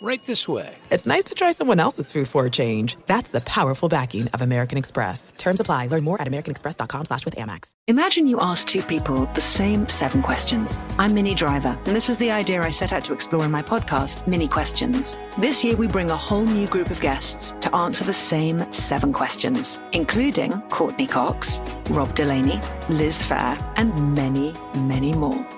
right this way. It's nice to try someone else's food for a change. That's the powerful backing of American Express. Terms apply. Learn more at americanexpress.com slash with Amex. Imagine you ask two people the same seven questions. I'm Minnie Driver, and this was the idea I set out to explore in my podcast, Minnie Questions. This year, we bring a whole new group of guests to answer the same seven questions, including Courteney Cox, Rob Delaney, Liz Phair, and many, many more.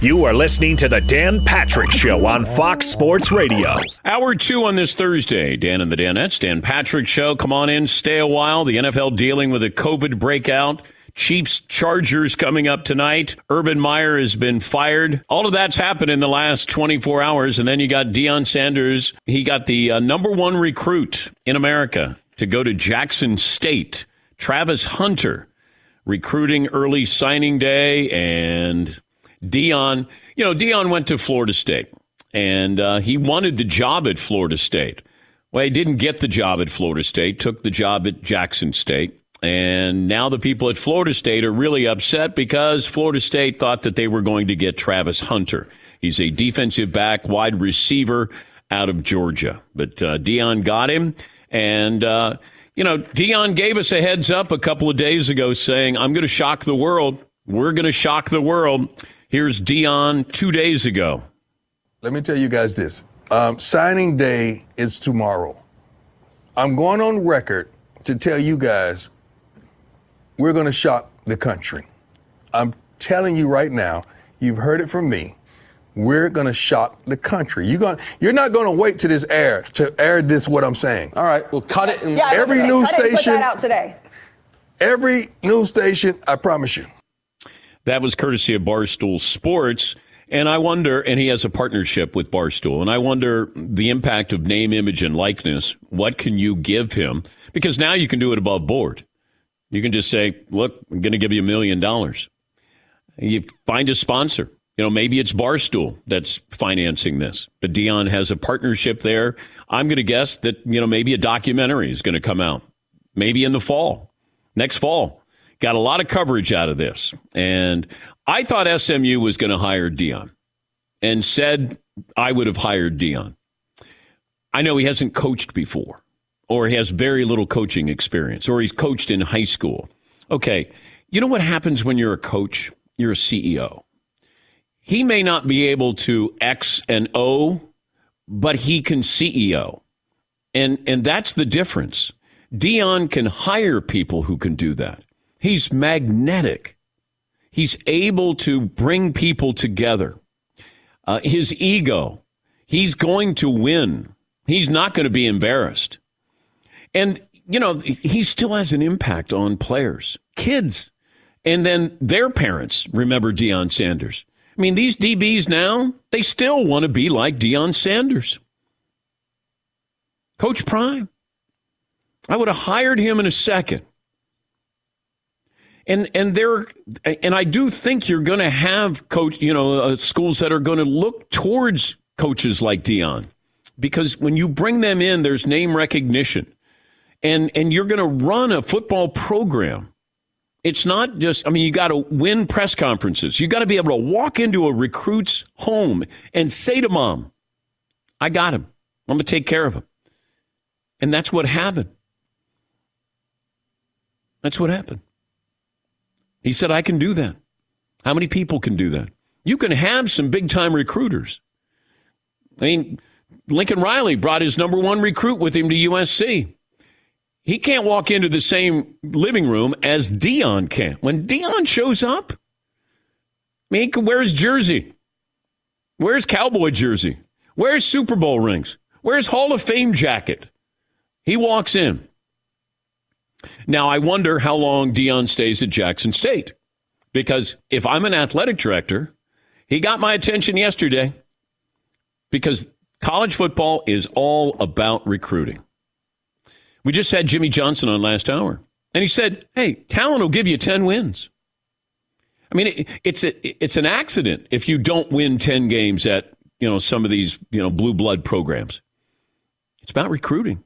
You are listening to the Dan Patrick Show on Fox Sports Radio. Hour two on this Thursday. Dan and the Danettes, Dan Patrick Show. Come on in, stay a while. The NFL dealing with a COVID breakout. Chiefs Chargers coming up tonight. Urban Meyer has been fired. All of that's happened in the last 24 hours. And then you got Deion Sanders. He got the uh, number one recruit in America to go to Jackson State. Travis Hunter recruiting early signing day and Deion, you know, Deion went to Florida State and uh, he wanted the job at Florida State. Well, he didn't get the job at Florida State, took the job at Jackson State. And now the people at Florida State are really upset because Florida State thought that they were going to get Travis Hunter. He's a defensive back, wide receiver out of Georgia. But uh, Deion got him. And, uh, you know, Deion gave us a heads up a couple of days ago saying, I'm going to shock the world. We're going to shock the world. Here's Deion two days ago. Let me tell you guys this um, signing day is tomorrow. I'm going on record to tell you guys we're going to shock the country. I'm telling you right now, you've heard it from me. We're going to shock the country. You're going you're not going to wait to this air to air this what I'm saying. All right, we'll cut it and yeah, every say, news cut it and station put that out today. Every news station, I promise you. That was courtesy of Barstool Sports. And I wonder, and he has a partnership with Barstool, and I wonder the impact of name, image, and likeness. What can you give him? Because now you can do it above board. You can just say, look, I'm going to give you a million dollars. You find a sponsor. You know, maybe it's Barstool that's financing this, but Deion has a partnership there. I'm going to guess that, you know, maybe a documentary is going to come out, maybe in the fall, next fall. Got a lot of coverage out of this. And I thought SMU was going to hire Deion and said I would have hired Deion. I know he hasn't coached before, or he has very little coaching experience, or he's coached in high school. Okay, you know what happens when you're a coach? You're a CEO. He may not be able to X and O, but he can CEO. And, and that's the difference. Deion can hire people who can do that. He's magnetic. He's able to bring people together. Uh, his ego, he's going to win. He's not going to be embarrassed. And, you know, he still has an impact on players, kids, and then their parents remember Deion Sanders. I mean, these DBs now, they still want to be like Deion Sanders. Coach Prime. I would have hired him in a second and and there and I do think you're going to have coach you know uh, schools that are going to look towards coaches like Deion because when you bring them in there's name recognition and and you're going to run a football program. It's not just, I mean, you got to win press conferences. You got to be able to walk into a recruit's home and say to mom, I got him. I'm going to take care of him. And that's what happened. That's what happened. He said, I can do that. How many people can do that? You can have some big time recruiters. I mean, Lincoln Riley brought his number one recruit with him to USC. He can't walk into the same living room as Deion can. When Deion shows up, I mean, he can wear his jersey. Where's Cowboy jersey? Where's Super Bowl rings? Where's Hall of Fame jacket? He walks in. Now, I wonder how long Deion stays at Jackson State. Because if I'm an athletic director, he got my attention yesterday because college football is all about recruiting. We just had Jimmy Johnson on last hour, and he said, "Hey, talent will give you 10 wins." I mean, it, it's a, it's an accident if you don't win 10 games at, you know, some of these, you know, blue blood programs. It's about recruiting.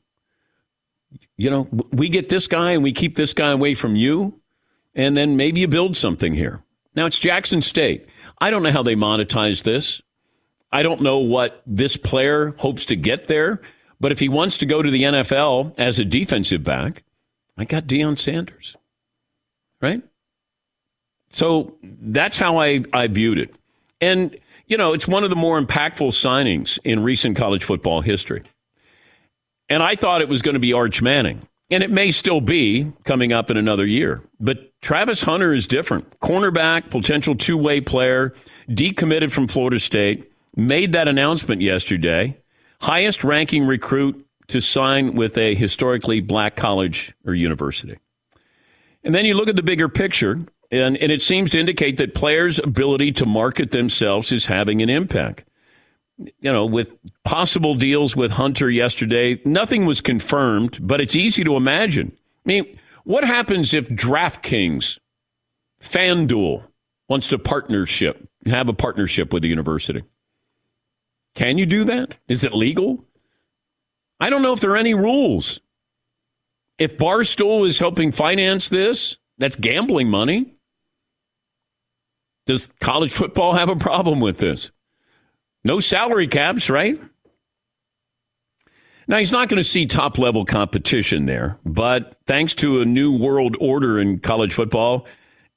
You know, we get this guy and we keep this guy away from you, and then maybe you build something here. Now it's Jackson State. I don't know how they monetize this. I don't know what this player hopes to get there. But if he wants to go to the NFL as a defensive back, I got Deion Sanders. Right? So that's how I, I viewed it. And, you know, it's one of the more impactful signings in recent college football history. And I thought it was going to be Arch Manning. And it may still be coming up in another year. But Travis Hunter is different. Cornerback, potential two way player, decommitted from Florida State, made that announcement yesterday highest ranking recruit to sign with a historically black college or university. And then you look at the bigger picture, and, and it seems to indicate that players' ability to market themselves is having an impact. You know, with possible deals with Hunter yesterday, nothing was confirmed, but it's easy to imagine. I mean, what happens if DraftKings, FanDuel wants to partnership, have a partnership with the university? Can you do that? Is it legal? I don't know if there are any rules. If Barstool is helping finance this, that's gambling money. Does college football have a problem with this? No salary caps, right? Now, he's not going to see top level competition there, but thanks to a new world order in college football,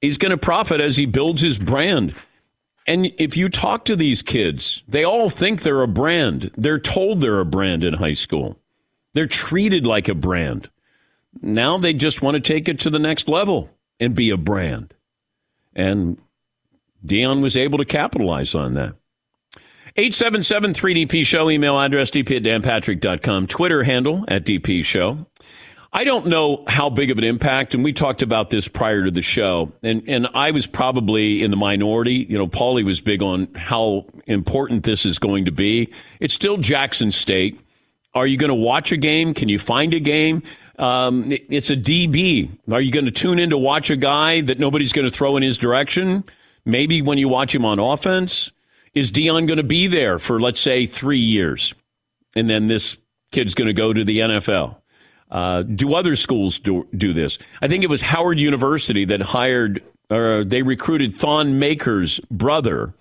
he's going to profit as he builds his brand. And if you talk to these kids, they all think they're a brand. They're told they're a brand in high school. They're treated like a brand. Now they just want to take it to the next level and be a brand. And Deion was able to capitalize on that. 877 3DP Show, email address dp at danpatrick.com, Twitter handle at DP Show. I don't know how big of an impact, and we talked about this prior to the show, and, and I was probably in the minority. You know, Paulie was big on how important this is going to be. It's still Jackson State. Are you going to watch a game? Can you find a game? Um, it, it's a DB. Are you going to tune in to watch a guy that nobody's going to throw in his direction? Maybe when you watch him on offense. Is Deion going to be there for, let's say, three years? And then this kid's going to go to the NFL? Uh, do other schools do, do this? I think it was Howard University that hired, or they recruited Thon Maker's brother,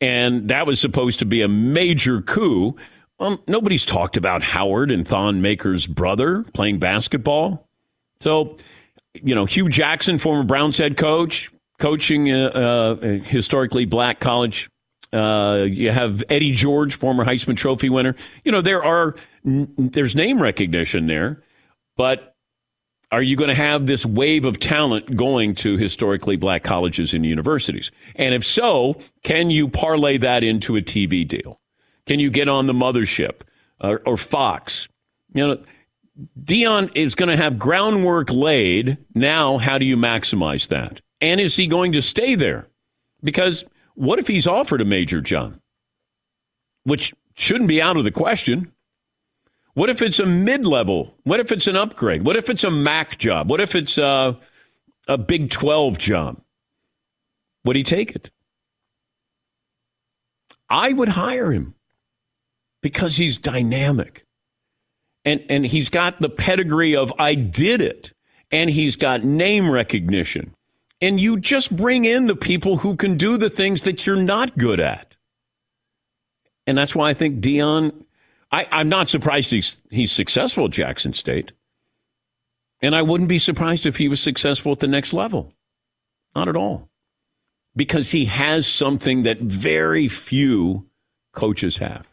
and that was supposed to be a major coup. Um, nobody's talked about Howard and Thon Maker's brother playing basketball. So, you know, Hue Jackson, former Browns head coach, coaching a, a historically black college. Uh, you have Eddie George, former Heisman Trophy winner. You know, there are there's name recognition there. But are you going to have this wave of talent going to historically black colleges and universities? And if so, can you parlay that into a TV deal? Can you get on the mothership or, or Fox? You know, Deion is going to have groundwork laid. Now, how do you maximize that? And is he going to stay there? Because what if he's offered a major job, which shouldn't be out of the question? What if it's a mid level? What if it's an upgrade? What if it's a MAC job? What if it's a, a Big 12 job? Would he take it? I would hire him because he's dynamic and and he's got the pedigree of I did it, and he's got name recognition, and you just bring in the people who can do the things that you're not good at, and that's why I think Deion, I, I'm not surprised he's he's successful at Jackson State, and I wouldn't be surprised if he was successful at the next level, not at all, because he has something that very few coaches have.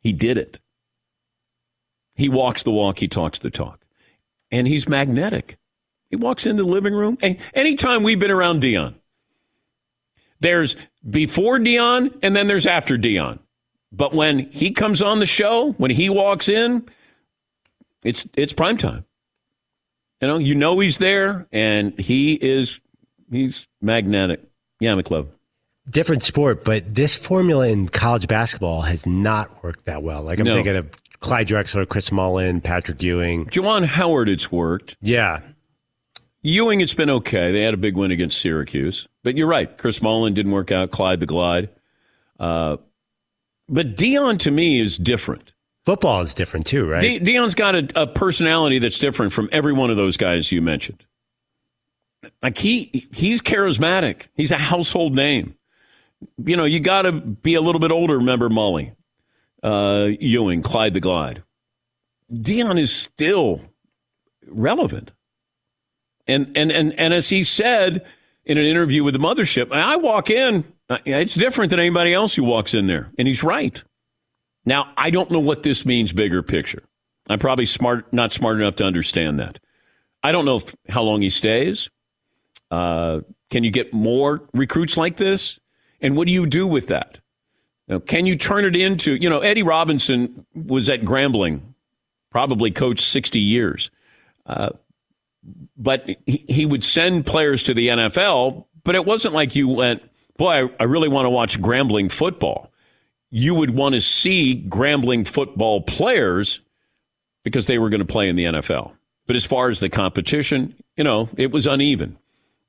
He did it. He walks the walk, he talks the talk. And he's magnetic. He walks into the living room. Anytime we've been around Deion, there's before Deion and then there's after Deion. But when he comes on the show, when he walks in, it's it's prime time. You know, you know he's there and he is he's magnetic. Yeah, McLeod. Different sport, but this formula in college basketball has not worked that well. Like I'm no. thinking of Clyde Drexler, Chris Mullin, Patrick Ewing. Juwan Howard, it's worked. Yeah. Ewing, it's been okay. They had a big win against Syracuse. But you're right. Chris Mullin didn't work out. Clyde the Glide. Uh, but Deion to me, is different. Football is different, too, right? De- Deion's got a, a personality that's different from every one of those guys you mentioned. Like he he's charismatic. He's a household name. You know, you got to be a little bit older. Remember Mully uh, Ewing, Clyde the Glide. Deion is still relevant. And, and, and, and as he said in an interview with the mothership, I walk in, uh, it's different than anybody else who walks in there. And he's right. Now, I don't know what this means bigger picture. I'm probably smart, not smart enough to understand that. I don't know if, how long he stays. Uh, can you get more recruits like this? And what do you do with that? Now, can you turn it into, you know, Eddie Robinson was at Grambling, probably coached 60 years. Uh, but he, he would send players to the NFL, but it wasn't like you went, boy, I, I really want to watch Grambling football. You would want to see Grambling football players because they were going to play in the NFL. But as far as the competition, you know, it was uneven.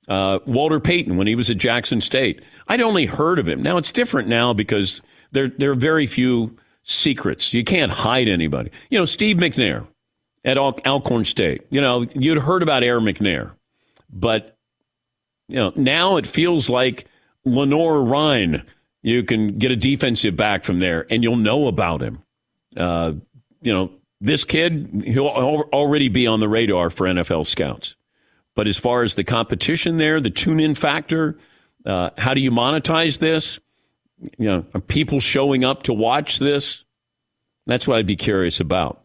Uh, Walter Payton, when he was at Jackson State, I'd only heard of him. Now it's different now because there there are very few secrets. You can't hide anybody. You know, Steve McNair at Alcorn State. You know, you'd heard about Air McNair, but you know now it feels like Lenoir-Rhyne. You can get a defensive back from there, and you'll know about him. Uh, you know, this kid, he'll already be on the radar for NFL scouts. But as far as the competition there, the tune in factor, uh, how do you monetize this? You know, are people showing up to watch this? That's what I'd be curious about.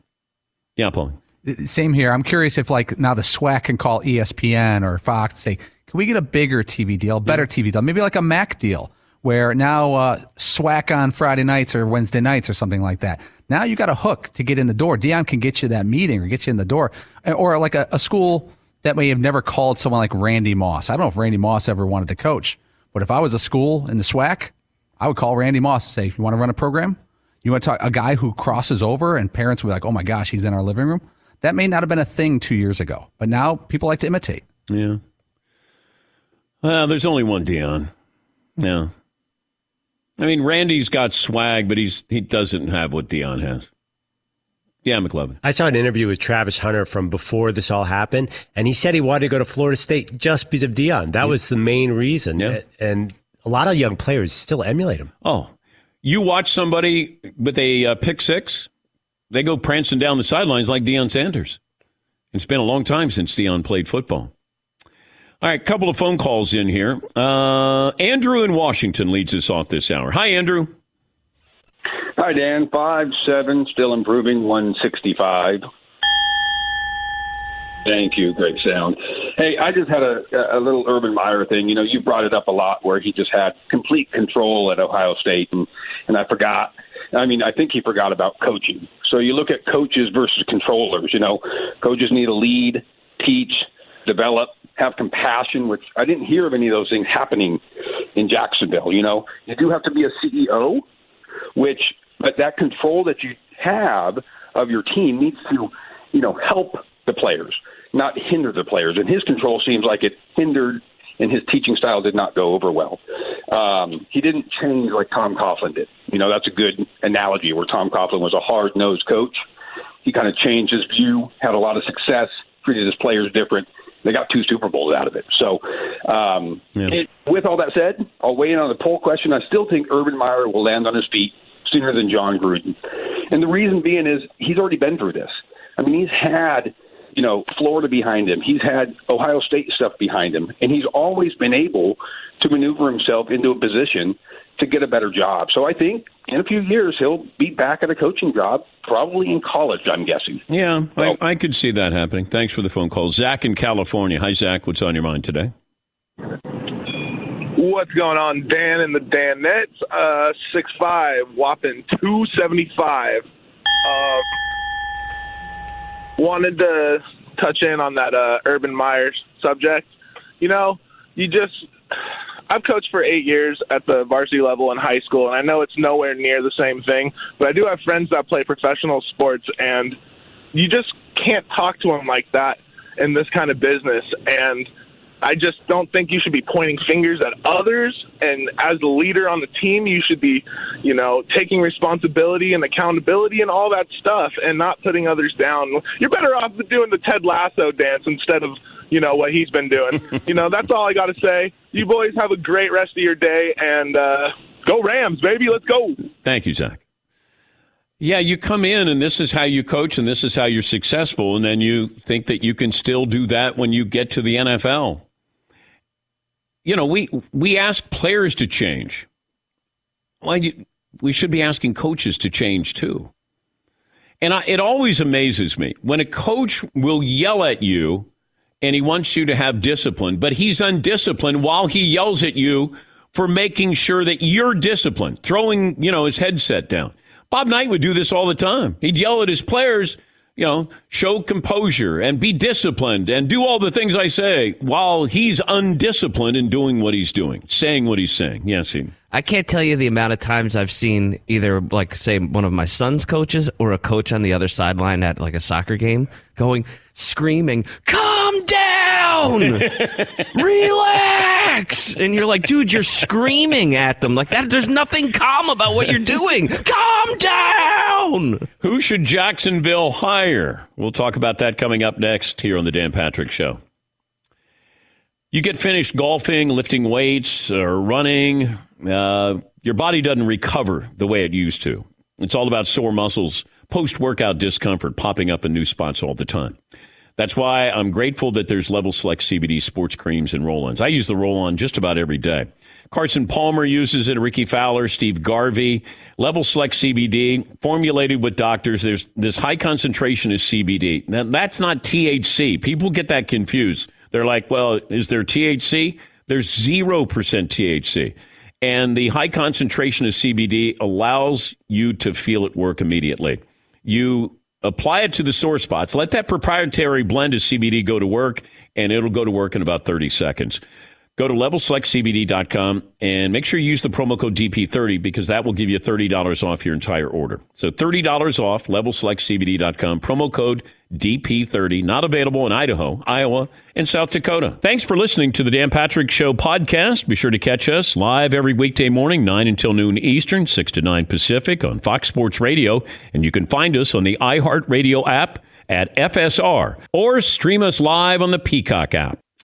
Yeah, Paul. Same here. I'm curious if, like, now the SWAC can call ESPN or Fox and say, can we get a bigger TV deal, better TV deal, maybe like a MAC deal, where now uh, SWAC on Friday nights or Wednesday nights or something like that. Now you got a hook to get in the door. Deion can get you that meeting or get you in the door, or like a, a school that may have never called someone like Randy Moss. I don't know if Randy Moss ever wanted to coach, but if I was a school in the SWAC, I would call Randy Moss and say, if "You want to run a program? You want to talk a guy who crosses over and parents would be like, "Oh my gosh, he's in our living room." That may not have been a thing two years ago, but now people like to imitate. Yeah. Well, there's only one Deion. Yeah. I mean, Randy's got swag, but he's he doesn't have what Deion has. Yeah, McLovin. I saw an interview with Travis Hunter from before this all happened, and he said he wanted to go to Florida State just because of Deion. That was the main reason. Yeah. And a lot of young players still emulate him. Oh, you watch somebody with a uh, pick six, they go prancing down the sidelines like Deion Sanders. It's been a long time since Deion played football. All right, couple of phone calls in here. Uh, Andrew in Washington leads us off this hour. Hi, Andrew. Hi, Dan. Five seven, still improving. One sixty five. Thank you. Great sound. Hey, I just had a, a little Urban Meyer thing. You know, you brought it up a lot where he just had complete control at Ohio State, and and I forgot. I mean, I think he forgot about coaching. So you look at coaches versus controllers. You know, coaches need to lead, teach, develop, have compassion. Which I didn't hear of any of those things happening in Jacksonville. You know, you do have to be a CEO, which but that control that you have of your team needs to, you know, help the players, not hinder the players. And his control seems like it hindered, and his teaching style did not go over well. Um, he didn't change like Tom Coughlin did. You know, that's a good analogy where Tom Coughlin was a hard nosed coach. He kind of changed his view, had a lot of success, treated his players different. They got two Super Bowls out of it. So, um, yeah. it, with all that said, I'll weigh in on the poll question. I still think Urban Meyer will land on his feet sooner than Jon Gruden. And the reason being is he's already been through this. I mean, he's had, you know, Florida behind him. He's had Ohio State stuff behind him. And he's always been able to maneuver himself into a position to get a better job. So I think in a few years he'll be back at a coaching job, probably in college, I'm guessing. Yeah, I, I could see that happening. Thanks for the phone call. Zach in California. Hi, Zach. What's on your mind today? What's going on, Dan and the Danettes? Uh, six five, whopping two seventy five. Uh, wanted to touch in on that uh, Urban Myers subject. You know, you just I've coached for eight years at the varsity level in high school, and I know it's nowhere near the same thing. But I do have friends that play professional sports, and you just can't talk to them like that in this kind of business. And I just don't think you should be pointing fingers at others. And as the leader on the team, you should be, you know, taking responsibility and accountability and all that stuff and not putting others down. You're better off doing the Ted Lasso dance instead of, you know, what he's been doing. you know, that's all I got to say. You boys have a great rest of your day and uh, go Rams, baby. Let's go. Thank you, Zach. Yeah, you come in and this is how you coach and this is how you're successful, and then you think that you can still do that when you get to the NFL you know, we we ask players to change. Well, we should be asking coaches to change too. And I, it always amazes me when a coach will yell at you and he wants you to have discipline, but he's undisciplined while he yells at you for making sure that you're disciplined, throwing, you know, his headset down. Bob Knight would do this all the time. He'd yell at his players you know, show composure and be disciplined and do all the things I say while he's undisciplined in doing what he's doing, saying what he's saying. Yes, he. I can't tell you the amount of times I've seen either, like, say, one of my son's coaches or a coach on the other sideline at like a soccer game going, screaming, calm down, relax. And you're like, dude, you're screaming at them like that. There's nothing calm about what you're doing. calm down. Who should Jacksonville hire? We'll talk about that coming up next here on the Dan Patrick Show. You get finished golfing, lifting weights, or running, uh, your body doesn't recover the way it used to. It's all about sore muscles, post workout discomfort popping up in new spots all the time. That's why I'm grateful that there's Level Select CBD sports creams and roll ons. I use the roll on just about every day. Carson Palmer uses it, Rickie Fowler, Steve Garvey. Level Select CBD, formulated with doctors. There's this high concentration of CBD. Now, that's not THC. People get that confused. They're like, well, is there THC? There's 0% THC. And the high concentration of CBD allows you to feel it work immediately. You apply it to the sore spots. Let that proprietary blend of CBD go to work, and it'll go to work in about 30 seconds. Go to levelselectcbd.com and make sure you use the promo code DP30 because that will give you $30 off your entire order. So $30 off, levelselectcbd.com, promo code DP30, not available in Idaho, Iowa, and South Dakota. Thanks for listening to the Dan Patrick Show podcast. Be sure to catch us live every weekday morning, 9 until noon Eastern, 6 to 9 Pacific on Fox Sports Radio. And you can find us on the iHeartRadio app at FSR or stream us live on the Peacock app.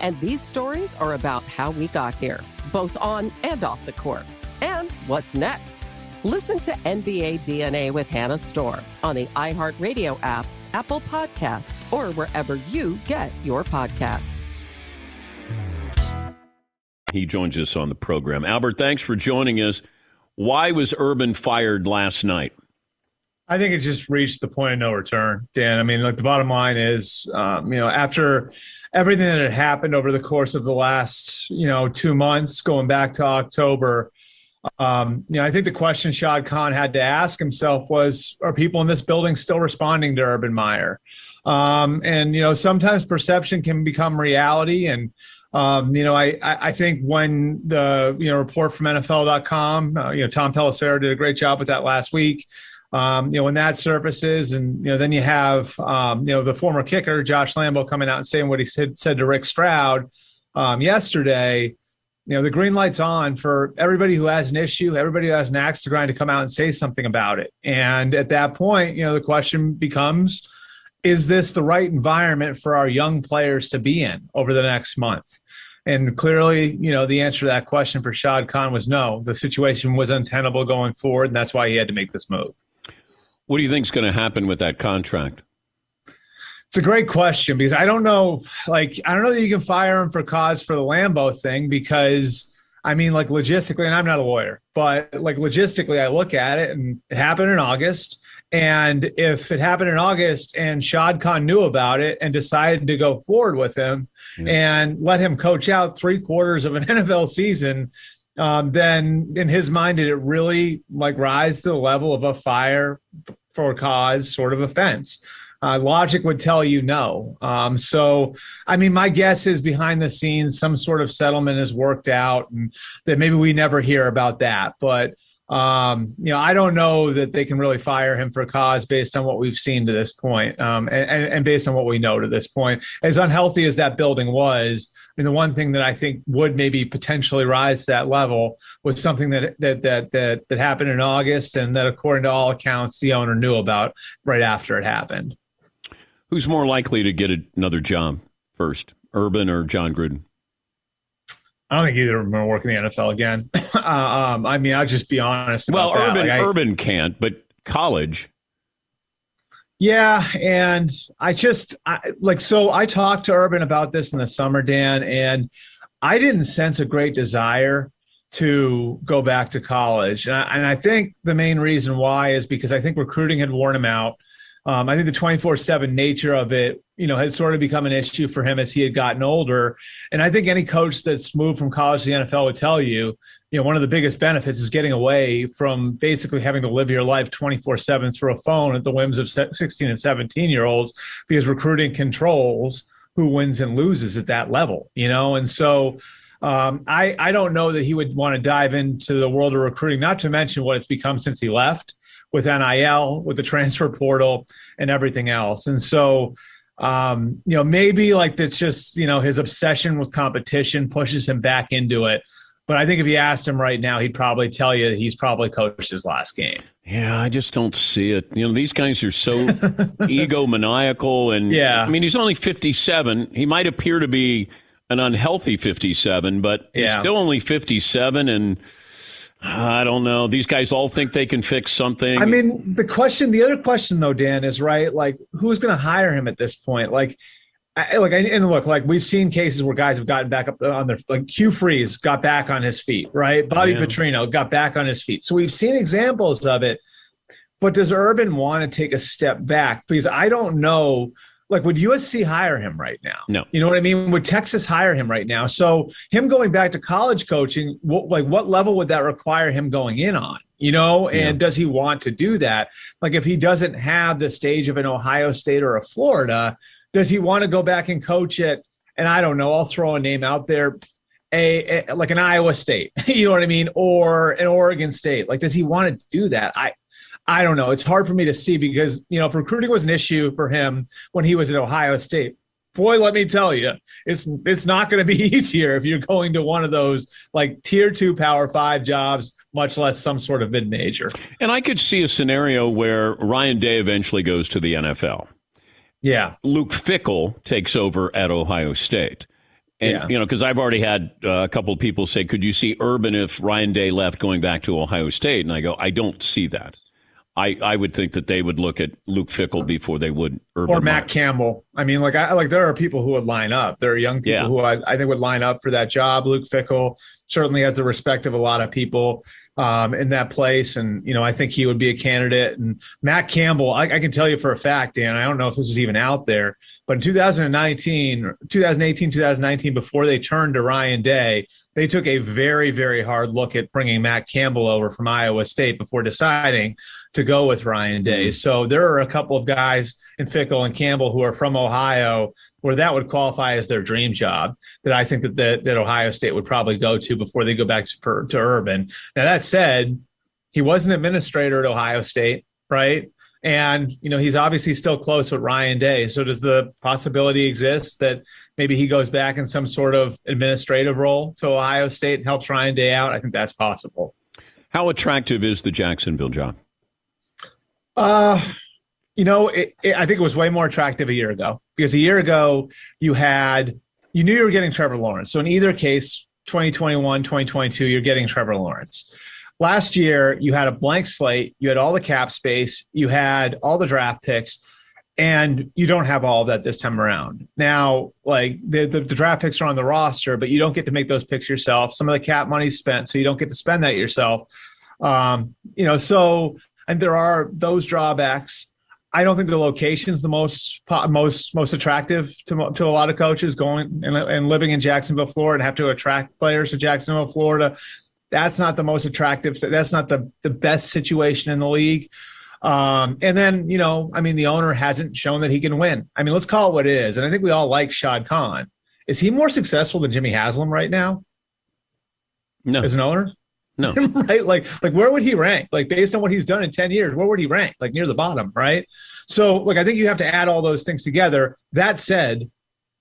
And these stories are about how we got here, both on and off the court. And what's next? Listen to NBA DNA with Hannah Storm on the iHeartRadio app, Apple Podcasts, or wherever you get your podcasts. He joins us on the program. Albert, thanks for joining us. Why was Urban fired last night? I think it just reached the point of no return, Dan. I mean, like the bottom line is, um, you know, after everything that had happened over the course of the last, you know, two months, going back to October, um, you know, I think the question Shad Khan had to ask himself was, are people in this building still responding to Urban Meyer? Um, and, you know, sometimes perception can become reality. And, um, you know, I, I think when the, you know, report from NFL.com, uh, you know, Tom Pelissero did a great job with that last week. Um, you know, when that surfaces, and you know, then you have um, you know the former kicker Josh Lambo coming out and saying what he said said to Rick Stroud um, yesterday. You know, the green light's on for everybody who has an issue, everybody who has an axe to grind to come out and say something about it. And at that point, you know, the question becomes, is this the right environment for our young players to be in over the next month? And clearly, you know, the answer to that question for Shad Khan was no. The situation was untenable going forward, and that's why he had to make this move. What do you think is going to happen with that contract? It's a great question because I don't know. Like, I don't know that you can fire him for cause for the Lambo thing because, I mean, like logistically, and I'm not a lawyer, but like logistically, I look at it and it happened in August. And if it happened in August and Shad Khan knew about it and decided to go forward with him yeah. and let him coach out three quarters of an NFL season, um, then in his mind, did it really like rise to the level of a fire for cause sort of offense. Uh, logic would tell you no. Um, so, I mean, my guess is behind the scenes, some sort of settlement is worked out, and that maybe we never hear about that. But um, you know, I don't know that they can really fire him for cause based on what we've seen to this point, um, and, and, based on what we know to this point. As unhealthy as that building was, Mean, the one thing that I think would maybe potentially rise to that level was something that that that that, that happened in August, and that, according to all accounts, the owner knew about right after it happened. Who's more likely to get another job first, Urban or Jon Gruden? I don't think either of them are working the NFL again. uh, um, I mean, I'll just be honest. well, Urban, like I, Urban can't, but college. Yeah, and I just I, like so. I talked to Urban about this in the summer, Dan, and I didn't sense a great desire to go back to college, and I, and I think the main reason why is because I think recruiting had worn him out. Um, I think the 24 7 nature of it, you know, had sort of become an issue for him as he had gotten older. And I think any coach that's moved from college to the NFL would tell you, you know, one of the biggest benefits is getting away from basically having to live your life 24 7 through a phone at the whims of 16 and 17 year olds because recruiting controls who wins and loses at that level, you know? And so um, I, I don't know that he would want to dive into the world of recruiting, not to mention what it's become since he left with NIL, with the transfer portal, and everything else. And so, um, you know, maybe like that's just, you know, his obsession with competition pushes him back into it. But I think if you asked him right now, he'd probably tell you he's probably coached his last game. Yeah, I just don't see it. You know, these guys are so egomaniacal. And yeah, I mean, he's only 57. He might appear to be an unhealthy 57, but Yeah. he's still only 57. And uh, I don't know. These guys all think they can fix something. I mean, the question, the other question though, Dan, is right. Like, who's going to hire him at this point? Like, I, like, I- and look, like we've seen cases where guys have gotten back up on their, like Hugh Freeze got back on his feet, right? Bobby Yeah. Petrino got back on his feet. So we've seen examples of it. But does Urban want to take a step back? Because I don't know. Like, would USC hire him right now? No. You know what I mean? Would Texas hire him right now? So him going back to college coaching, what, like what level would that require him going in on? You know, and Yeah. does he want to do that? Like if he doesn't have the stage of an Ohio State or a Florida, does he want to go back and coach it? And I don't know. I'll throw a name out there. A, a like an Iowa State, you know what I mean, or an Oregon State. Like, does he want to do that? I, I don't know. It's hard for me to see because you know if recruiting was an issue for him when he was at Ohio State. Boy, let me tell you, it's it's not going to be easier if you're going to one of those like tier two Power Five jobs, much less some sort of mid major. and I could see a scenario where Ryan Day eventually goes to the NFL. Yeah. Luke Fickell takes over at Ohio State. And, Yeah. you know, because I've already had uh, a couple of people say, could you see Urban if Ryan Day left going back to Ohio State? And I go, I don't see that. I, I would think that they would look at Luke Fickell before they would Urban. or Matt Meyer. Campbell. I mean, like I like there are people who would line up. There are young people Yeah. who I, I think would line up for that job. Luke Fickell certainly has the respect of a lot of people um, in that place, and you know I think he would be a candidate. And Matt Campbell, I, I can tell you for a fact, Dan. I don't know if this was even out there, but in 2019, 2018, 2019, before they turned to Ryan Day, they took a very, very hard look at bringing Matt Campbell over from Iowa State before deciding to go with Ryan Day. Mm-hmm. So there are a couple of guys in Fickell and Campbell who are from Ohio where that would qualify as their dream job that I think that that, that Ohio State would probably go to before they go back to, to Urban. Now that said, he was an administrator at Ohio State, right? And you know he's obviously still close with Ryan Day. So does the possibility exist that maybe he goes back in some sort of administrative role to Ohio State and helps Ryan Day out? I think that's possible. How attractive is the Jacksonville job? Uh, you know, it, it, I think it was way more attractive a year ago because a year ago you had, you knew you were getting Trevor Lawrence. So in either case, 2021, 2022, you're getting Trevor Lawrence. Last year, you had a blank slate, you had all the cap space, you had all the draft picks, and you don't have all that this time around. Now, like the, the, the draft picks are on the roster, but you don't get to make those picks yourself. Some of the cap money's spent, so you don't get to spend that yourself. Um, you know, so and there are those drawbacks. I don't think the location's the most most most attractive to to a lot of coaches going and, and living in Jacksonville, Florida, and have to attract players to Jacksonville, Florida. That's not the most attractive. That's not the the best situation in the league. Um, and then you know, I mean, the owner hasn't shown that he can win. I mean, let's call it what it is. And I think we all like Shad Khan. Is he more successful than Jimmy Haslam right now No. as an owner? No. right? Like, like where would he rank? Like based on what he's done in 10 years, where would he rank? Like near the bottom, right? So look, I think you have to add all those things together. That said,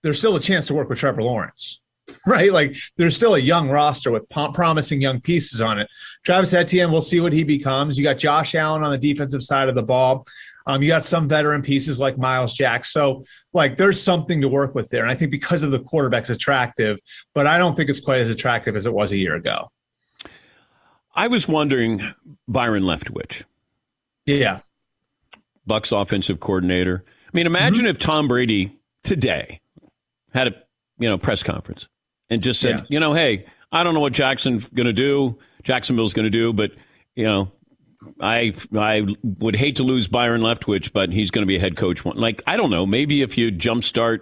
there's still a chance to work with Trevor Lawrence. Right, like there's still a young roster with pom- promising young pieces on it. Travis Etienne, we'll see what he becomes. You got Josh Allen on the defensive side of the ball. Um, you got some veteran pieces like Myles Jack. So, like, there's something to work with there. And I think because of the quarterback's attractive, but I don't think it's quite as attractive as it was a year ago. I was wondering, Byron Leftwich, Yeah. Bucks offensive coordinator. I mean, imagine mm-hmm. if Tom Brady today had a you know press conference and just said, Yeah. you know, hey, I don't know what Jackson's going to do, Jacksonville's going to do, but you know, I I would hate to lose Byron Leftwich, but he's going to be a head coach. One like I don't know, maybe if you jumpstart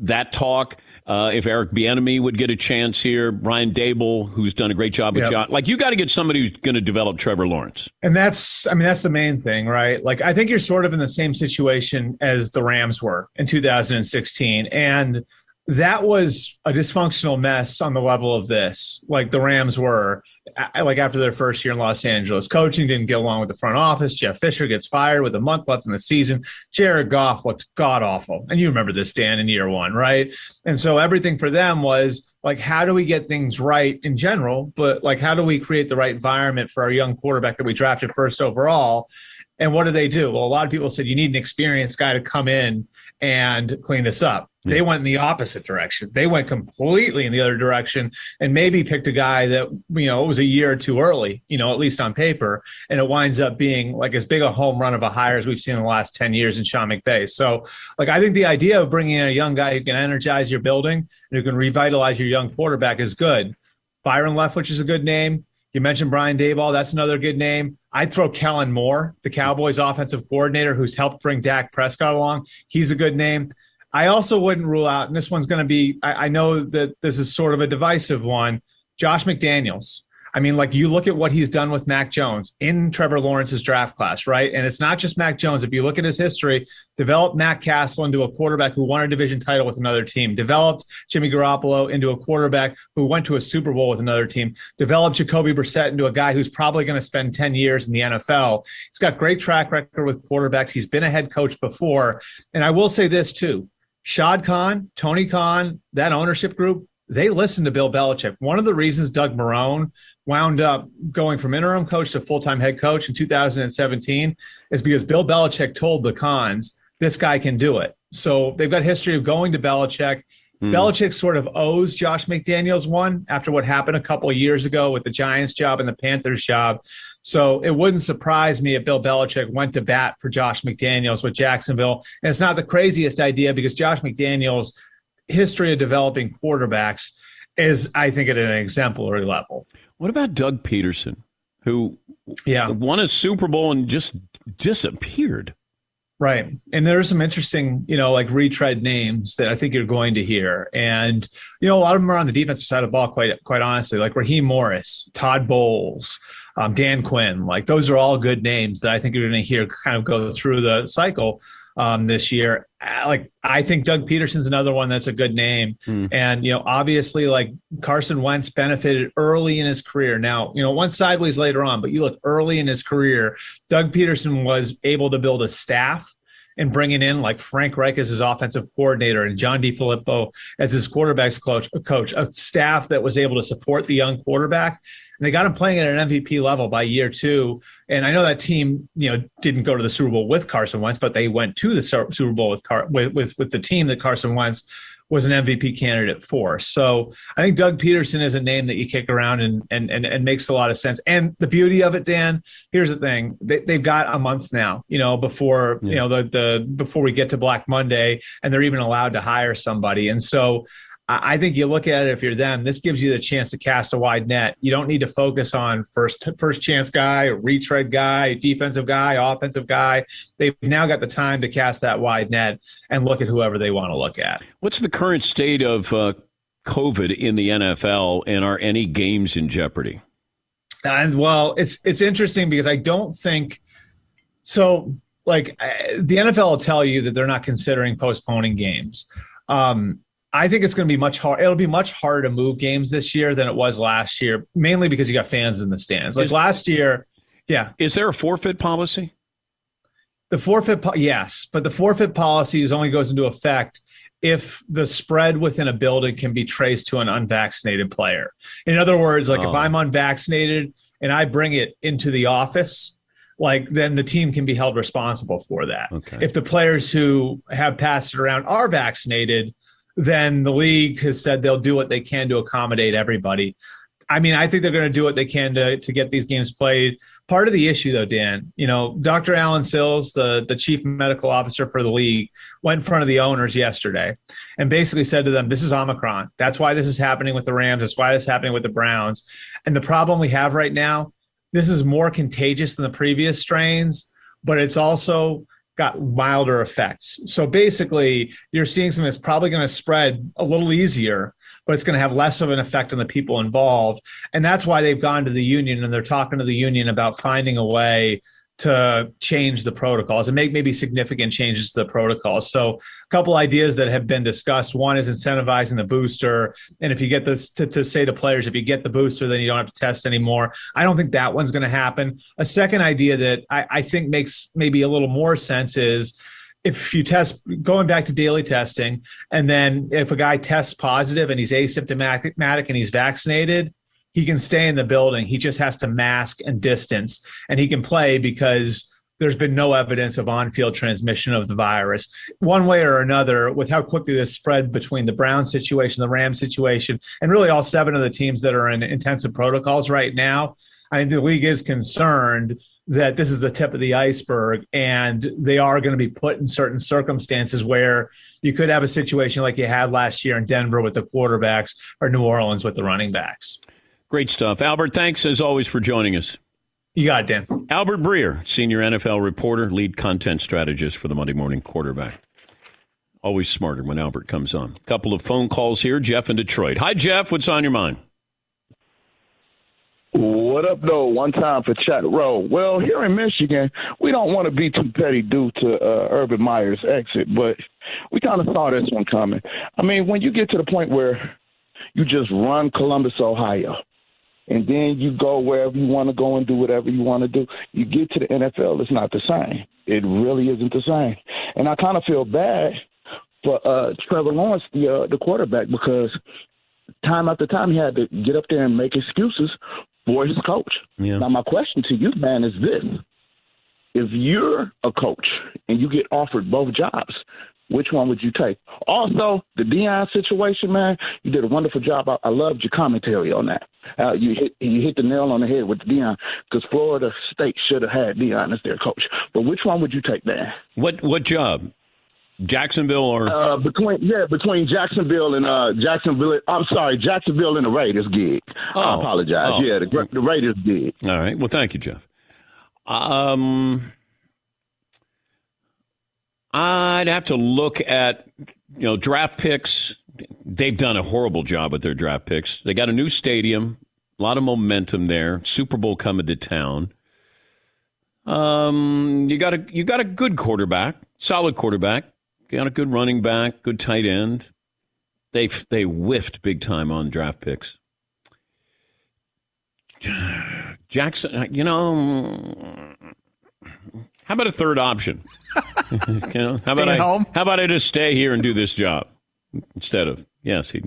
that talk. Uh, if Eric Bieniemy would get a chance here, Brian Daboll, who's done a great job with Yep. John. Like you got to get somebody who's going to develop Trevor Lawrence. And that's, I mean, that's the main thing, right? Like, I think you're sort of in the same situation as the Rams were in 2016. And that was a dysfunctional mess on the level of this, like the Rams were, like after their first year in Los Angeles. Coaching didn't get along with the front office. Jeff Fisher gets fired with a month left in the season. Jared Goff looked god awful. And you remember this, Dan, in year one, right? And so everything for them was like, how do we get things right in general? But like, how do we create the right environment for our young quarterback that we drafted first overall? And what do they do? Well, a lot of people said you need an experienced guy to come in and clean this up. Hmm. They went in the opposite direction. They went completely in the other direction and maybe picked a guy that, you know, it was a year or two early, you know, at least on paper. And it winds up being like as big a home run of a hire as we've seen in the last 10 years in Sean McVay. So, like, I think the idea of bringing in a young guy who can energize your building and who can revitalize your young quarterback is good. Byron Leftwich is a good name. You mentioned Brian Daboll. That's another good name. I'd throw Kellen Moore, the Cowboys offensive coordinator who's helped bring Dak Prescott along. He's a good name. I also wouldn't rule out, and this one's going to be, I, I know that this is sort of a divisive one, Josh McDaniels. I mean, like you look at what he's done with Mac Jones in Trevor Lawrence's draft class, right? And it's not just Mac Jones. If you look at his history, developed Matt Cassel into a quarterback who won a division title with another team, developed Jimmy Garoppolo into a quarterback who went to a Super Bowl with another team, developed Jacoby Brissett into a guy who's probably going to spend 10 years in the NFL. He's got great track record with quarterbacks. He's been a head coach before. And I will say this too. Shad Khan, Tony Khan, that ownership group, they listened to Bill Belichick. One of the reasons Doug Marrone wound up going from interim coach to full time head coach in 2017 is because Bill Belichick told the Khans, this guy can do it. So they've got history of going to Belichick. Hmm. Belichick sort of owes Josh McDaniels one after what happened a couple of years ago with the Giants job and the Panthers job. So it wouldn't surprise me if Bill Belichick went to bat for Josh McDaniels with Jacksonville. And it's not the craziest idea because Josh McDaniels' history of developing quarterbacks is, I think, at an exemplary level. What about Doug Pederson, who yeah. won a Super Bowl and just disappeared? Right. And there's some interesting, you know, like retread names that I think you're going to hear. And, you know, a lot of them are on the defensive side of the ball, quite quite honestly, like Raheem Morris, Todd Bowles, um, Dan Quinn. Like those are all good names that I think you're going to hear kind of go through the cycle um, this year. Uh, Like I think Doug Pederson's another one that's a good name. And, you know, obviously like Carson Wentz benefited early in his career. Now, you know, went sideways later on, but you look early in his career, Doug Pederson was able to build a staff and bringing in like Frank Reich as his offensive coordinator and John DeFilippo as his quarterbacks coach, coach, a staff that was able to support the young quarterback. And they got him playing at an MVP level by year two. And I know that team, you know, didn't go to the Super Bowl with Carson Wentz, but they went to the Super Bowl with Car- with, with with the team that Carson Wentz was an MVP candidate for. So I think Doug Pederson is a name that you kick around and and and, and makes a lot of sense. And the beauty of it, Dan, here's the thing: they, they've got a month now, you know, before you know the the before we get to Black Monday, and they're even allowed to hire somebody. And so I think you look at it if you're them, this gives you the chance to cast a wide net. You don't need to focus on first first chance guy, retread guy, defensive guy, offensive guy. They've now got the time to cast that wide net and look at whoever they want to look at. What's the current state of uh, COVID in the NFL, and are any games in jeopardy? And well, it's it's interesting because I don't think so. Like the NFL will tell you that they're not considering postponing games. Um, I think it's going to be much hard. It'll be much harder to move games this year than it was last year, mainly because you got fans in the stands. Like Is- last year, yeah. Is there a forfeit policy? The forfeit, po- yes, but the forfeit policy is only goes into effect if the spread within a building can be traced to an unvaccinated player. In other words, like if Oh. I'm unvaccinated and I bring it into the office, like then the team can be held responsible for that. Okay. If the players who have passed it around are vaccinated, then the league has said they'll do what they can to accommodate everybody. I mean, I think they're going to do what they can to, to get these games played. Part of the issue, though, Dan, you know, Dr. Alan Sills, the, the chief medical officer for the league, went in front of the owners yesterday and basically said to them, This is Omicron. That's why this is happening with the Rams. That's why this is happening with the Browns. And the problem we have right now, this is more contagious than the previous strains, but it's also got milder effects. So basically, you're seeing something that's probably going to spread a little easier, but it's going to have less of an effect on the people involved. And that's why they've gone to the union and they're talking to the union about finding a way to change the protocols and make maybe significant changes to the protocols. So, a couple ideas that have been discussed. One is incentivizing the booster, and if you get this to, to say to players, if you get the booster, then you don't have to test anymore. I don't think that one's going to happen. A second idea that I, I think makes maybe a little more sense is if you test going back to daily testing and then if a guy tests positive and he's asymptomatic and he's vaccinated he can stay in the building. He just has to mask and distance, and he can play because there's been no evidence of on-field transmission of the virus one way or another with how quickly this spread between the brown situation the ram situation and really all seven of the teams that are in intensive protocols right now i think the league is concerned that this is the tip of the iceberg and they are going to be put in certain circumstances where you could have a situation like you had last year in denver with the quarterbacks or new orleans with the running backs Great stuff. Albert, thanks as always for joining us. You got it, Dan. Albert Breer, senior NFL reporter, lead content strategist for the Monday Morning Quarterback. Always smarter when Albert comes on. A Couple of phone calls here. Jeff in Detroit. Hi, Jeff. What's on your mind? What up, though? One time for Chat Row. Well, here in Michigan, we don't want to be too petty due to uh, Urban Meyer's exit, but we kind of saw this one coming. I mean, when you get to the point where you just run Columbus, Ohio, and then you go wherever you want to go and do whatever you want to do. You get to the NFL, it's not the same. It really isn't the same. And I kind of feel bad for uh, Trevor Lawrence, the uh, the quarterback, because time after time he had to get up there and make excuses for his coach. Yeah. Now my question to you, man, is this: If you're a coach and you get offered both jobs, which one would you take? Also, the Deion situation, man, you did a wonderful job. I, I loved your commentary on that. Uh, you hit you hit the nail on the head with Deion because Florida State should have had Deion as their coach. But which one would you take, Dan? What what job? Jacksonville or uh, between yeah between Jacksonville and uh, Jacksonville. I'm sorry, Jacksonville and the Raiders gig. Oh. I apologize. Oh. Yeah, the, the Raiders gig. All right. Well, thank you, Jeff. Um, I'd have to look at you know draft picks. They've done a horrible job with their draft picks. They got a new stadium, a lot of momentum there. Super Bowl coming to town. Um, you got a you got a good quarterback, solid quarterback. You got a good running back, good tight end. They they whiffed big time on draft picks. Jackson, you know, how about a third option? you know, how about Stay I, home? How about I just stay here and do this job instead of yes, he.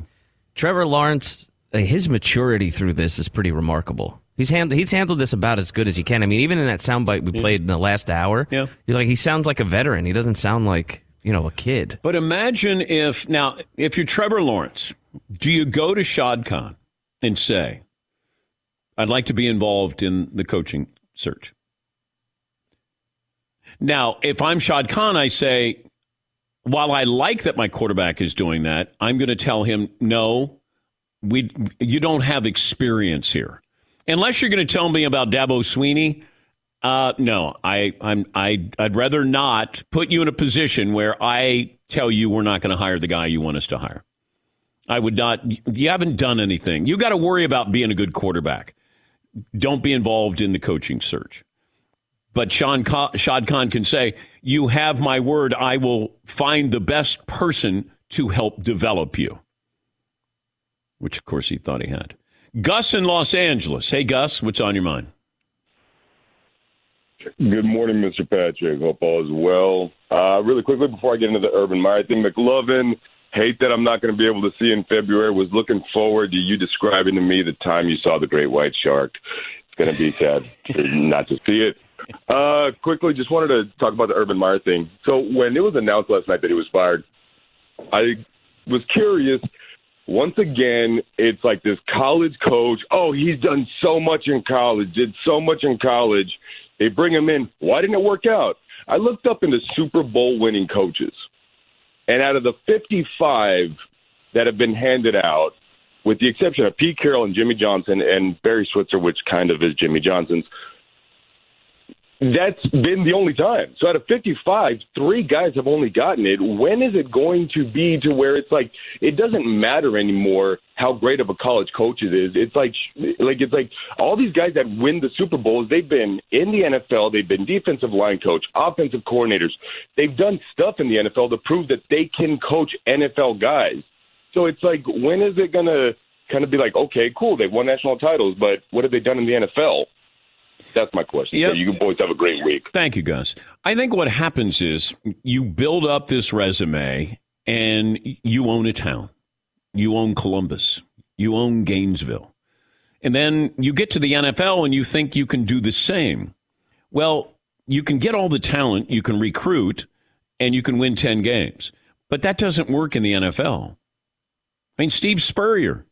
Trevor Lawrence, uh, his maturity through this is pretty remarkable. He's hand, he's handled this about as good as he can. I mean, even in that soundbite we played in the last hour, Yeah. he's like he sounds like a veteran. He doesn't sound like you know a kid. But imagine if now, if you're Trevor Lawrence, do you go to Shad Khan and say, "I'd like to be involved in the coaching search"? Now, if I'm Shad Khan, I say, while I like that my quarterback is doing that, I'm going to tell him, no, we you don't have experience here. Unless you're going to tell me about Dabo Swinney, uh, no, I, I'm I I'd rather not put you in a position where I tell you we're not going to hire the guy you want us to hire. I would not. You haven't done anything. You got to worry about being a good quarterback. Don't be involved in the coaching search. But Sean Ka- Shad Khan can say, "You have my word. I will find the best person to help develop you." Which, of course, he thought he had. Gus in Los Angeles. Hey, Gus, what's on your mind? Good morning, Mr. Patrick. Hope all is well. Uh, really quickly before I get into the Urban Meyer thing, McLovin, hate that I'm not going to be able to see in February. Was looking forward to you describing to me the time you saw the great white shark. It's going to be sad not to see it. Uh, quickly, just wanted to talk about the Urban Meyer thing. So when it was announced last night that he was fired, I was curious. Once again, it's like this college coach. Oh, he's done so much in college, did so much in college. They bring him in. Why didn't it work out? I looked up into Super Bowl winning coaches, and out of the 55 that have been handed out, with the exception of Pete Carroll and Jimmy Johnson and Barry Switzer, which kind of is Jimmy Johnson's, that's been the only time. So out of 55, three guys have only gotten it. When is it going to be to where it's like it doesn't matter anymore how great of a college coach it is? It's like like it's like all these guys that win the Super Bowls, they've been in the NFL, they've been defensive line coach, offensive coordinators. They've done stuff in the NFL to prove that they can coach NFL guys. So it's like when is it going to kind of be like, okay, cool, they've won national titles, but what have they done in the NFL? That's my question. Yep. So you boys have a great week. Thank you, Gus. I think what happens is you build up this resume and you own a town. You own Columbus. You own Gainesville. And then you get to the NFL and you think you can do the same. Well, you can get all the talent, you can recruit, and you can win 10 games. But that doesn't work in the NFL. I mean, Steve Spurrier,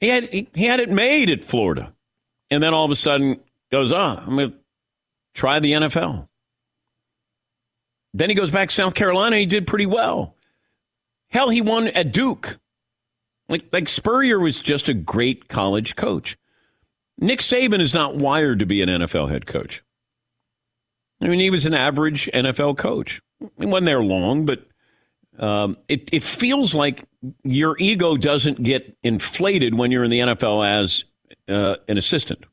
he had, he, he had it made at Florida. And then all of a sudden goes, oh, I'm going to try the NFL. Then he goes back to South Carolina. He did pretty well. Hell, he won at Duke. Like, like Spurrier was just a great college coach. Nick Saban is not wired to be an NFL head coach. I mean, he was an average NFL coach. He wasn't there long, but um, it, it feels like your ego doesn't get inflated when you're in the NFL as uh, an assistant.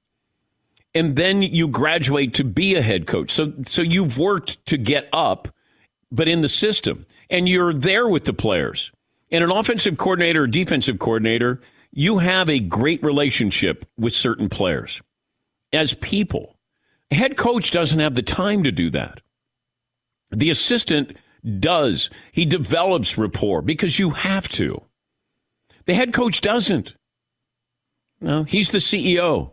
And then you graduate to be a head coach. So, so you've worked to get up, but in the system, and you're there with the players. And an offensive coordinator or defensive coordinator, you have a great relationship with certain players as people. A head coach doesn't have the time to do that. The assistant does. He develops rapport because you have to. The head coach doesn't. No, he's the CEO.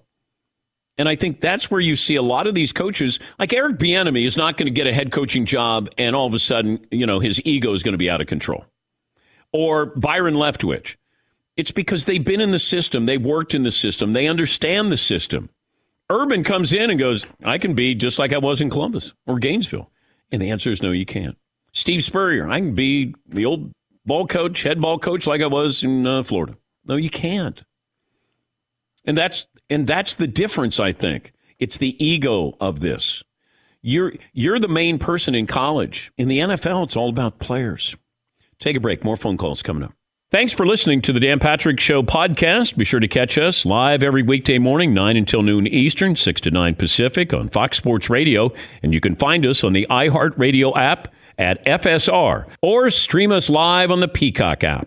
And I think that's where you see a lot of these coaches, like Eric Bieniemy, is not going to get a head coaching job, and all of a sudden, you know, his ego is going to be out of control. Or Byron Leftwich. It's because they've been in the system, they've worked in the system, they understand the system. Urban comes in and goes, I can be just like I was in Columbus or Gainesville. And the answer is no, you can't. Steve Spurrier, I can be the old ball coach, head ball coach like I was in uh, Florida. No, you can't. And that's and that's the difference, I think. It's the ego of this. You're you're the main person in college. In the NFL, it's all about players. Take a break. More phone calls coming up. Thanks for listening to the Dan Patrick Show podcast. Be sure to catch us live every weekday morning, 9 until noon Eastern, 6 to 9 Pacific on Fox Sports Radio. And you can find us on the iHeartRadio app at FSR or stream us live on the Peacock app.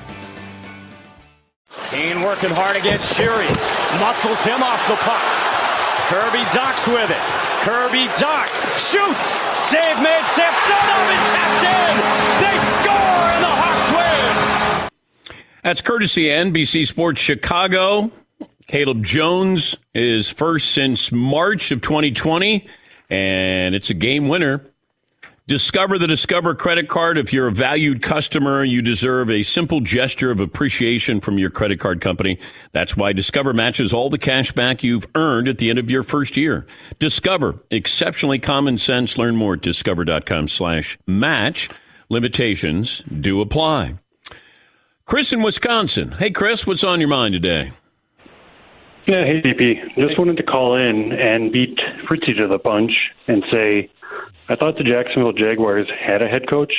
Kane working hard against Sheary. Muscles him off the puck. Kirby Dach's with it. Kirby Dach shoots. Save made. Samsonov and tapped in. They score and the Hawks win. That's courtesy NBC Sports Chicago. Caleb Jones is first since March of 2020, and it's a game winner. Discover the Discover credit card. If you're a valued customer, you deserve a simple gesture of appreciation from your credit card company. That's why Discover matches all the cash back you've earned at the end of your first year. Discover, exceptionally common sense. Learn more at discover.com slash match. Limitations do apply. Chris in Wisconsin. Hey, Chris, what's on your mind today? Yeah, hey, DP. Just wanted to call in and beat Fritzy to the punch and say – I thought the Jacksonville Jaguars had a head coach,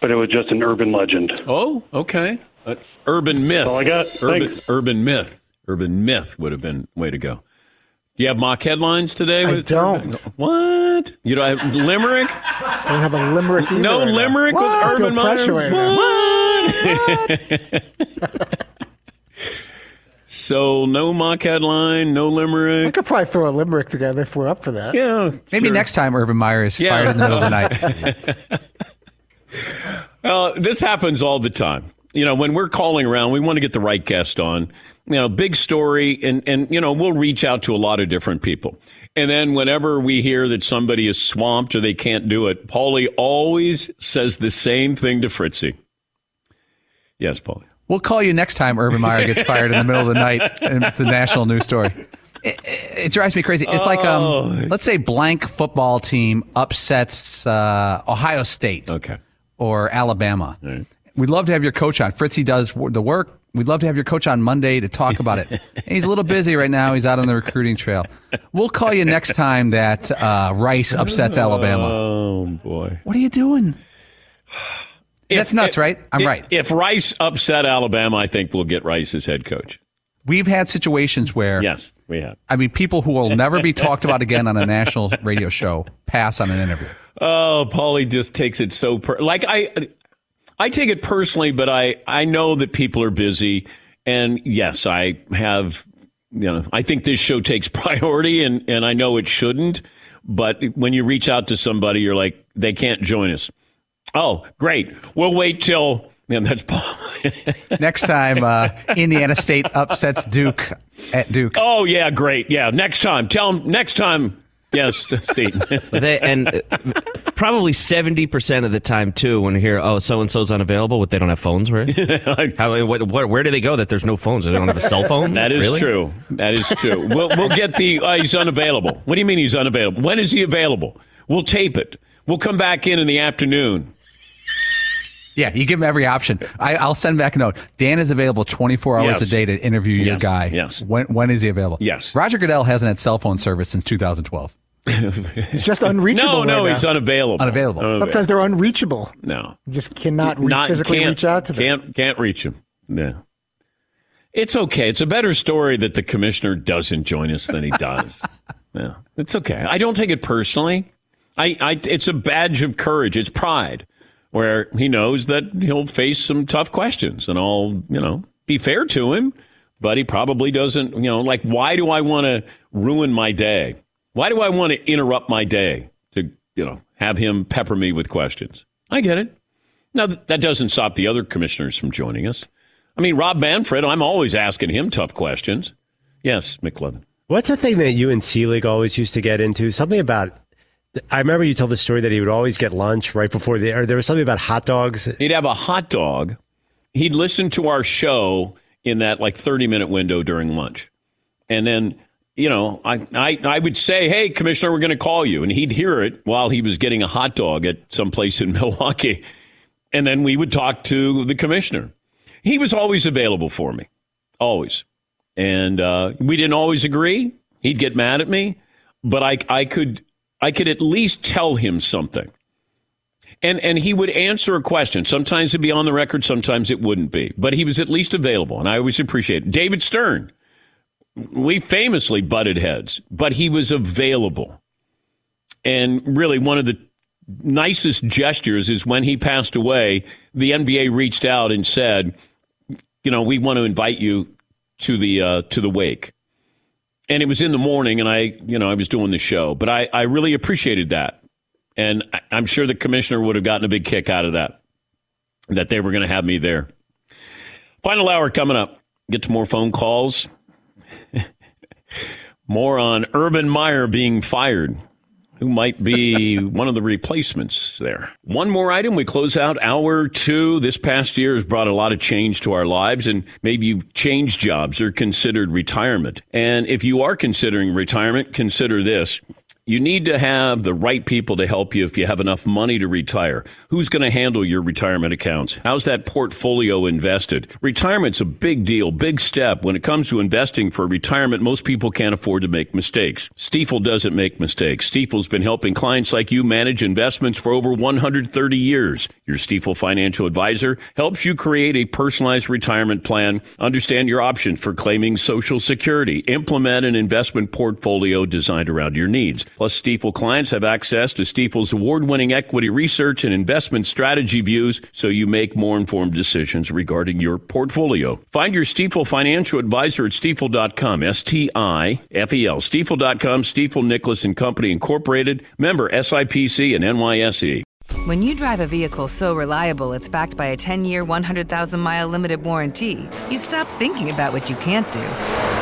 but it was just an urban legend. Oh, okay. Uh, urban myth. That's all I got. Urban, urban, myth. Urban myth would have been way to go. Do you have mock headlines today? I don't. What? You don't have limerick? don't have a limerick either. No right limerick with Urban Meyer? What? what? So no mock headline, no limerick. I could probably throw a limerick together if we're up for that. Yeah, maybe sure. next time Urban Meyer is Yeah. fired in the middle of the night. Uh, this happens all the time. You know, when we're calling around, we want to get the right guest on. You know, big story, and and you know, we'll reach out to a lot of different people. And then whenever we hear that somebody is swamped or they can't do it, Paulie always says the same thing to Fritzy. Yes, Paulie. We'll call you next time Urban Meyer gets fired in the middle of the night. And it's a national news story. It, it, it drives me crazy. It's like, Oh. um, let's say blank football team upsets uh, Ohio State okay. or Alabama. We'd love to have your coach on. Fritzy does the work. We'd love to have your coach on Monday to talk about it. He's a little busy right now. He's out on the recruiting trail. We'll call you next time that uh, Rice upsets Alabama. Oh boy, what are you doing? That's nuts, right? I'm if- right. If Rice upset Alabama, I think we'll get Rice as head coach. We've had situations where Yes, we have. I mean, people who will never be talked about again on a national radio show pass on an interview. Oh, Paulie just takes it so per- like I I take it personally, but I I know that people are busy, and yes, I have you know I think this show takes priority, and and I know it shouldn't, but when you reach out to somebody, you're like they can't join us. Oh, great. We'll wait till Yeah, that's Next time, uh, Indiana State upsets Duke at Duke. Oh yeah, great. Yeah, next time. Tell them next time. Yes, Steve. they, and uh, probably seventy percent of the time too, when you hear "oh, so and so's unavailable," what they don't have phones, right? How, what, where, where do they go that there's no phones? They don't have a cell phone. That is Really? true. That is true. we'll we'll get the uh, he's unavailable. What do you mean he's unavailable? When is he available? We'll tape it. We'll come back in in the afternoon. Yeah, you give him every option. I, I'll send back a note. Dan is available 24 hours Yes. a day to interview your Yes, guy. yes. When, when is he available? Yes. Roger Goodell hasn't had cell phone service since 2012. It's just unreachable. No, no, right he's now. unavailable. Unavailable. Sometimes they're unreachable. No. You just cannot re- Not- physically reach out to them. Can't can't reach him. Yeah. It's okay. It's a better story that the commissioner doesn't join us than he does. yeah. It's okay. I don't take it personally. I, I it's a badge of courage. It's pride where he knows that he'll face some tough questions and I'll, you know, be fair to him, but he probably doesn't, you know, like why do I want to ruin my day? Why do I want to interrupt my day to, you know, have him pepper me with questions? I get it. Now, that doesn't stop the other commissioners from joining us. I mean, Rob Manfred, I'm always asking him tough questions. Yes, McLovin. What's the thing that you and Selig always used to get into? Something about. I remember you told the story that he would always get lunch right before the. There was something about hot dogs. He'd have a hot dog. He'd listen to our show in that like 30 minute window during lunch. And then, you know, I, I, I would say, hey, Commissioner, we're going to call you. And he'd hear it while he was getting a hot dog at some place in Milwaukee. And then we would talk to the commissioner. He was always available for me, always. And uh, we didn't always agree. He'd get mad at me, but I, I could, I could at least tell him something. And and he would answer a question. Sometimes it'd be on the record, sometimes it wouldn't be. But he was at least available, and I always appreciate it. David Stern. We famously butted heads, but he was available. And really one of the nicest gestures is when he passed away, the NBA reached out and said, you know, we want to invite you to the uh, to the wake. And it was in the morning, and I, you know, I was doing the show, but I, I really appreciated that. And I- I'm sure the commissioner would have gotten a big kick out of that, that they were going to have me there. Final hour coming up. Get to more phone calls. more on Urban Meyer being fired, who might be one of the replacements there. One more item. We close out hour two. This past year has brought a lot of change to our lives, and maybe you've changed jobs or considered retirement. And if you are considering retirement, consider this. You need to have the right people to help you if you have enough money to retire. Who's going to handle your retirement accounts? How's that portfolio invested? Retirement's a big deal, big step. When it comes to investing for retirement, most people can't afford to make mistakes. Stifel doesn't make mistakes. Stifel's been helping clients like you manage investments for over 130 years. Your Stifel financial advisor helps you create a personalized retirement plan, understand your options for claiming Social Security, implement an investment portfolio designed around your needs. Plus, Stifel clients have access to Stifel's award winning equity research and investment strategy views so you make more informed decisions regarding your portfolio. Find your Stifel financial advisor at stifel.com, S T I F E L, stifel.com, Stifel Nicolaus and Company Incorporated, member SIPC and NYSE. When you drive a vehicle so reliable it's backed by a 10 year, 100,000 mile limited warranty, you stop thinking about what you can't do